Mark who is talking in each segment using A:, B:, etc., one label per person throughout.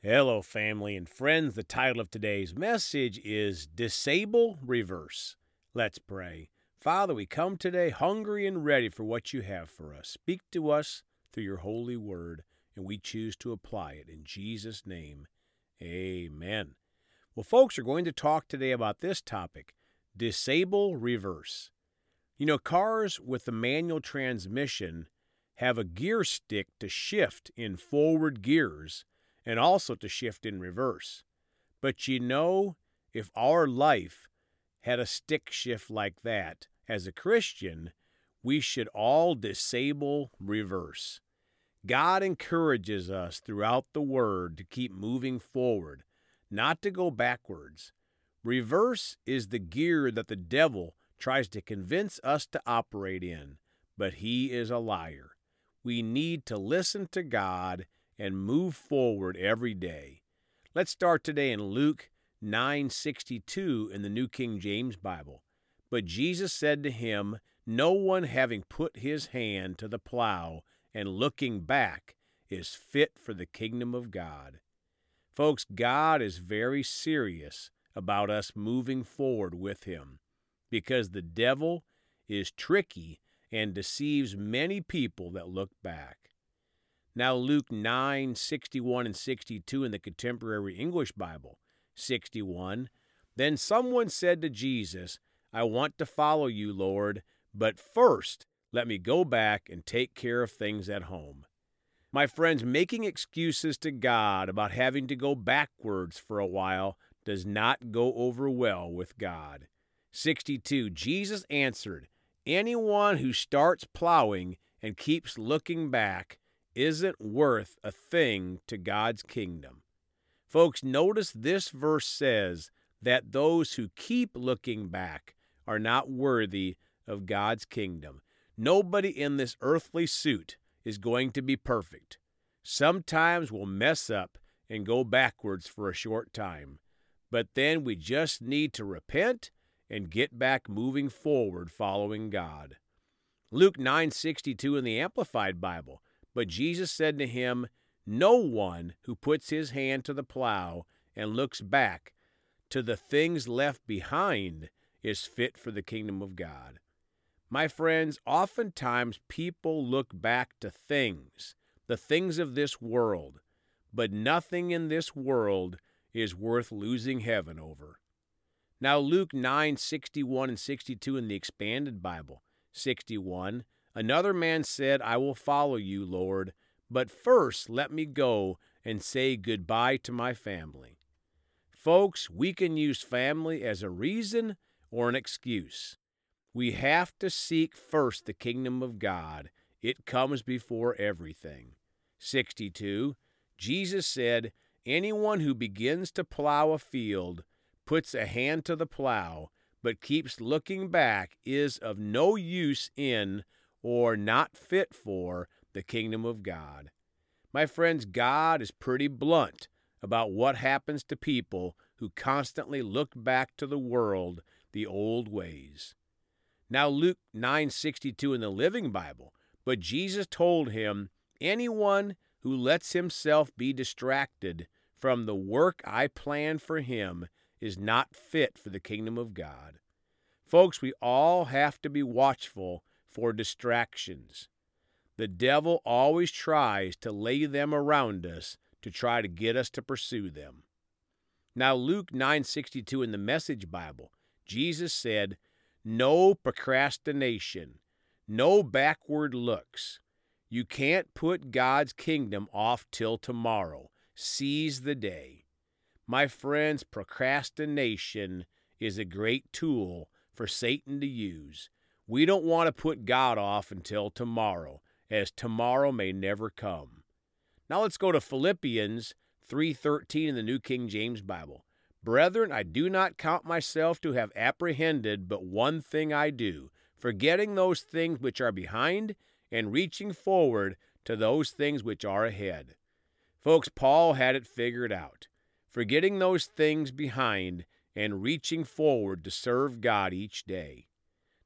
A: Hello, family and friends. The title of today's message is Disable Reverse. Let's pray. Father, we come today hungry and ready for what you have for us. Speak to us through your holy word, and we choose to apply it. In Jesus' name, amen. Well, folks, are going to talk today about this topic Disable Reverse. You know, cars with the manual transmission have a gear stick to shift in forward gears and also to shift in reverse. But you know, if our life had a stick shift like that, as a Christian, we should all disable reverse. God encourages us throughout the Word to keep moving forward, not to go backwards. Reverse is the gear that the devil tries to convince us to operate in, but he is a liar. We need to listen to God and move forward every day. Let's start today in Luke 9:62 in the New King James Bible. But Jesus said to him, No one having put his hand to the plow and looking back is fit for the kingdom of God. Folks, God is very serious about us moving forward with him because the devil is tricky and deceives many people that look back. Now, Luke 9, 61 and 62 in the Contemporary English Bible. 61. Then someone said to Jesus, I want to follow you, Lord, but first let me go back and take care of things at home. My friends, making excuses to God about having to go backwards for a while does not go over well with God. 62. Jesus answered, Anyone who starts plowing and keeps looking back isn't worth a thing to God's kingdom. Folks, notice this verse says that those who keep looking back are not worthy of God's kingdom. Nobody in this earthly suit is going to be perfect. Sometimes we'll mess up and go backwards for a short time, but then we just need to repent and get back moving forward following God. Luke 9:62 in the Amplified Bible but Jesus said to him, No one who puts his hand to the plow and looks back to the things left behind is fit for the kingdom of God. My friends, oftentimes people look back to things, the things of this world, but nothing in this world is worth losing heaven over. Now, Luke 9:61 and 62 in the Expanded Bible, 61 Another man said, I will follow you, Lord, but first let me go and say goodbye to my family. Folks, we can use family as a reason or an excuse. We have to seek first the kingdom of God. It comes before everything. 62. Jesus said, Anyone who begins to plow a field, puts a hand to the plow, but keeps looking back is of no use in or not fit for the kingdom of God. My friends, God is pretty blunt about what happens to people who constantly look back to the world, the old ways. Now Luke 9:62 in the Living Bible, but Jesus told him, anyone who lets himself be distracted from the work I plan for him is not fit for the kingdom of God. Folks, we all have to be watchful for distractions. The devil always tries to lay them around us to try to get us to pursue them. Now Luke 9:62 in the Message Bible, Jesus said, "No procrastination, no backward looks. You can't put God's kingdom off till tomorrow. Seize the day." My friends, procrastination is a great tool for Satan to use. We don't want to put God off until tomorrow, as tomorrow may never come. Now let's go to Philippians 3:13 in the New King James Bible. Brethren, I do not count myself to have apprehended, but one thing I do, forgetting those things which are behind and reaching forward to those things which are ahead. Folks, Paul had it figured out. Forgetting those things behind and reaching forward to serve God each day.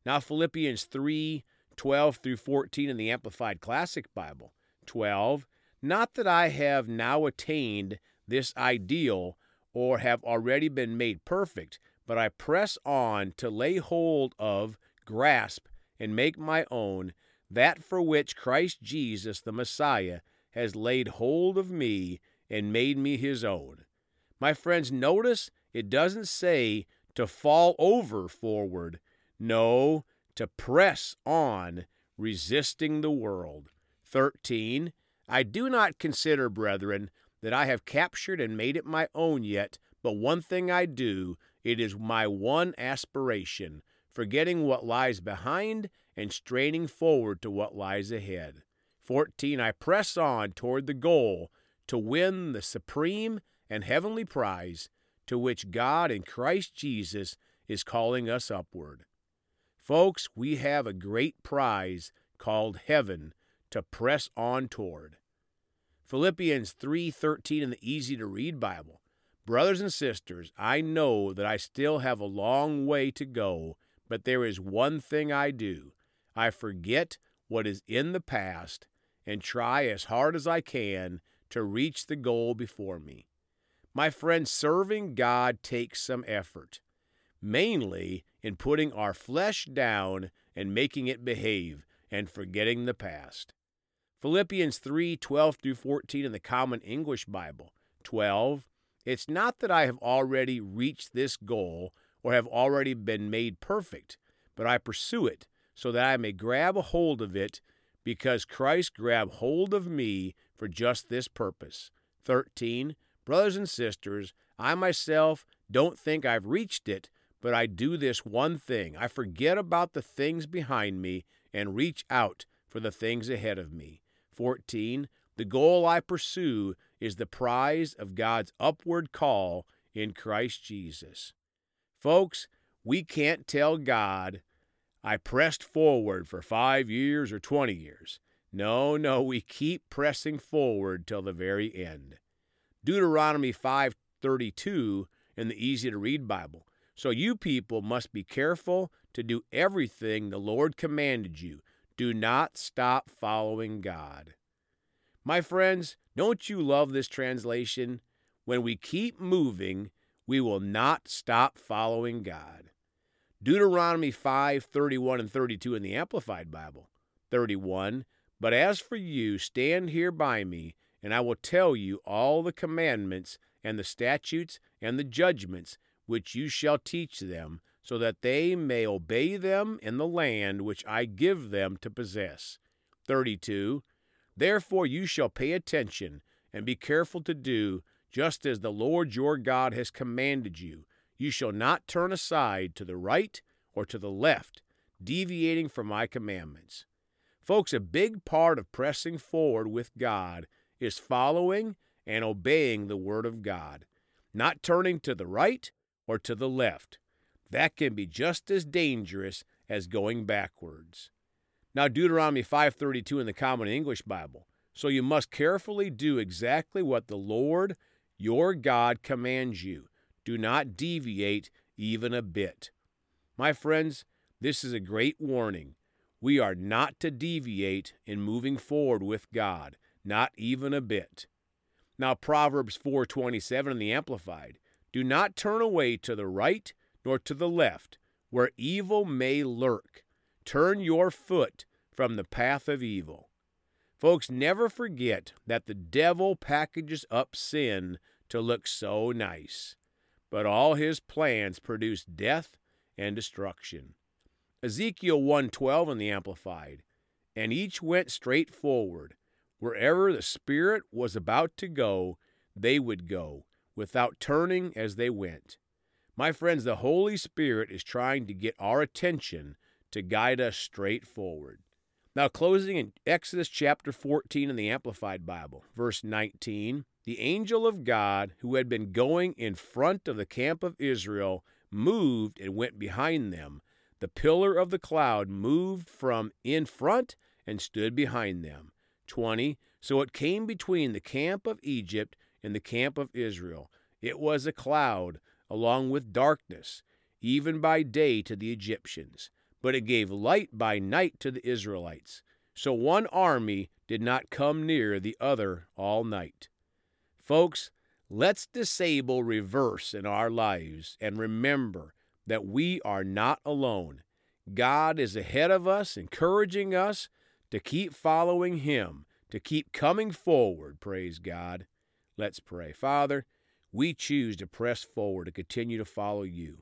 A: Now, Philippians 3 12 through 14 in the Amplified Classic Bible. 12. Not that I have now attained this ideal or have already been made perfect, but I press on to lay hold of, grasp, and make my own that for which Christ Jesus the Messiah has laid hold of me and made me his own. My friends, notice it doesn't say to fall over forward. No, to press on, resisting the world. 13. I do not consider, brethren, that I have captured and made it my own yet, but one thing I do, it is my one aspiration, forgetting what lies behind and straining forward to what lies ahead. 14. I press on toward the goal to win the supreme and heavenly prize to which God in Christ Jesus is calling us upward. Folks, we have a great prize called heaven to press on toward. Philippians 3:13 in the easy to read Bible. Brothers and sisters, I know that I still have a long way to go, but there is one thing I do. I forget what is in the past and try as hard as I can to reach the goal before me. My friend, serving God takes some effort, mainly in putting our flesh down and making it behave and forgetting the past. Philippians 3 12 through 14 in the Common English Bible. 12. It's not that I have already reached this goal or have already been made perfect, but I pursue it so that I may grab a hold of it because Christ grabbed hold of me for just this purpose. 13. Brothers and sisters, I myself don't think I've reached it, but I do this one thing. I forget about the things behind me and reach out for the things ahead of me. 14. The goal I pursue is the prize of God's upward call in Christ Jesus. Folks, we can't tell God, I pressed forward for five years or 20 years. No, no, we keep pressing forward till the very end. Deuteronomy 5:32 in the easy to read Bible. So you people must be careful to do everything the Lord commanded you. Do not stop following God. My friends, don't you love this translation? When we keep moving, we will not stop following God. Deuteronomy 5:31 and 32 in the Amplified Bible. 31 But as for you, stand here by me and I will tell you all the commandments and the statutes and the judgments which you shall teach them, so that they may obey them in the land which I give them to possess. 32. Therefore you shall pay attention and be careful to do just as the Lord your God has commanded you. You shall not turn aside to the right or to the left, deviating from my commandments. Folks, a big part of pressing forward with God is following and obeying the Word of God, not turning to the right or to the left. That can be just as dangerous as going backwards. Now Deuteronomy 5:32 in the Common English Bible. So you must carefully do exactly what the Lord your God commands you. Do not deviate even a bit. My friends, this is a great warning. We are not to deviate in moving forward with God not even a bit. Now Proverbs 4:27 in the amplified, do not turn away to the right nor to the left, where evil may lurk. Turn your foot from the path of evil. Folks, never forget that the devil packages up sin to look so nice, but all his plans produce death and destruction. Ezekiel 1:12 in the amplified, and each went straight forward Wherever the Spirit was about to go, they would go, without turning as they went. My friends, the Holy Spirit is trying to get our attention to guide us straight forward. Now, closing in Exodus chapter 14 in the Amplified Bible, verse 19 The angel of God, who had been going in front of the camp of Israel, moved and went behind them. The pillar of the cloud moved from in front and stood behind them. 20. So it came between the camp of Egypt and the camp of Israel. It was a cloud, along with darkness, even by day to the Egyptians, but it gave light by night to the Israelites. So one army did not come near the other all night. Folks, Let's disable reverse in our lives and remember that we are not alone. God is ahead of us, encouraging us to keep following Him, to keep coming forward. Praise God. Let's pray. Father, we choose to press forward to continue to follow you.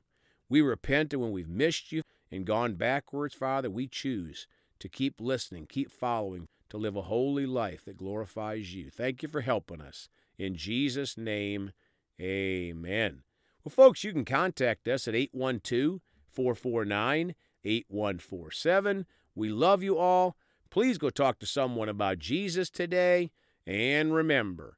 A: We repent when we've missed you and gone backwards, Father. We choose to keep listening, keep following, to live a holy life that glorifies you. Thank you for helping us. In Jesus' name, amen. Well, folks, you can contact us at 812 449 8147. We love you all. Please go talk to someone about Jesus today. And remember,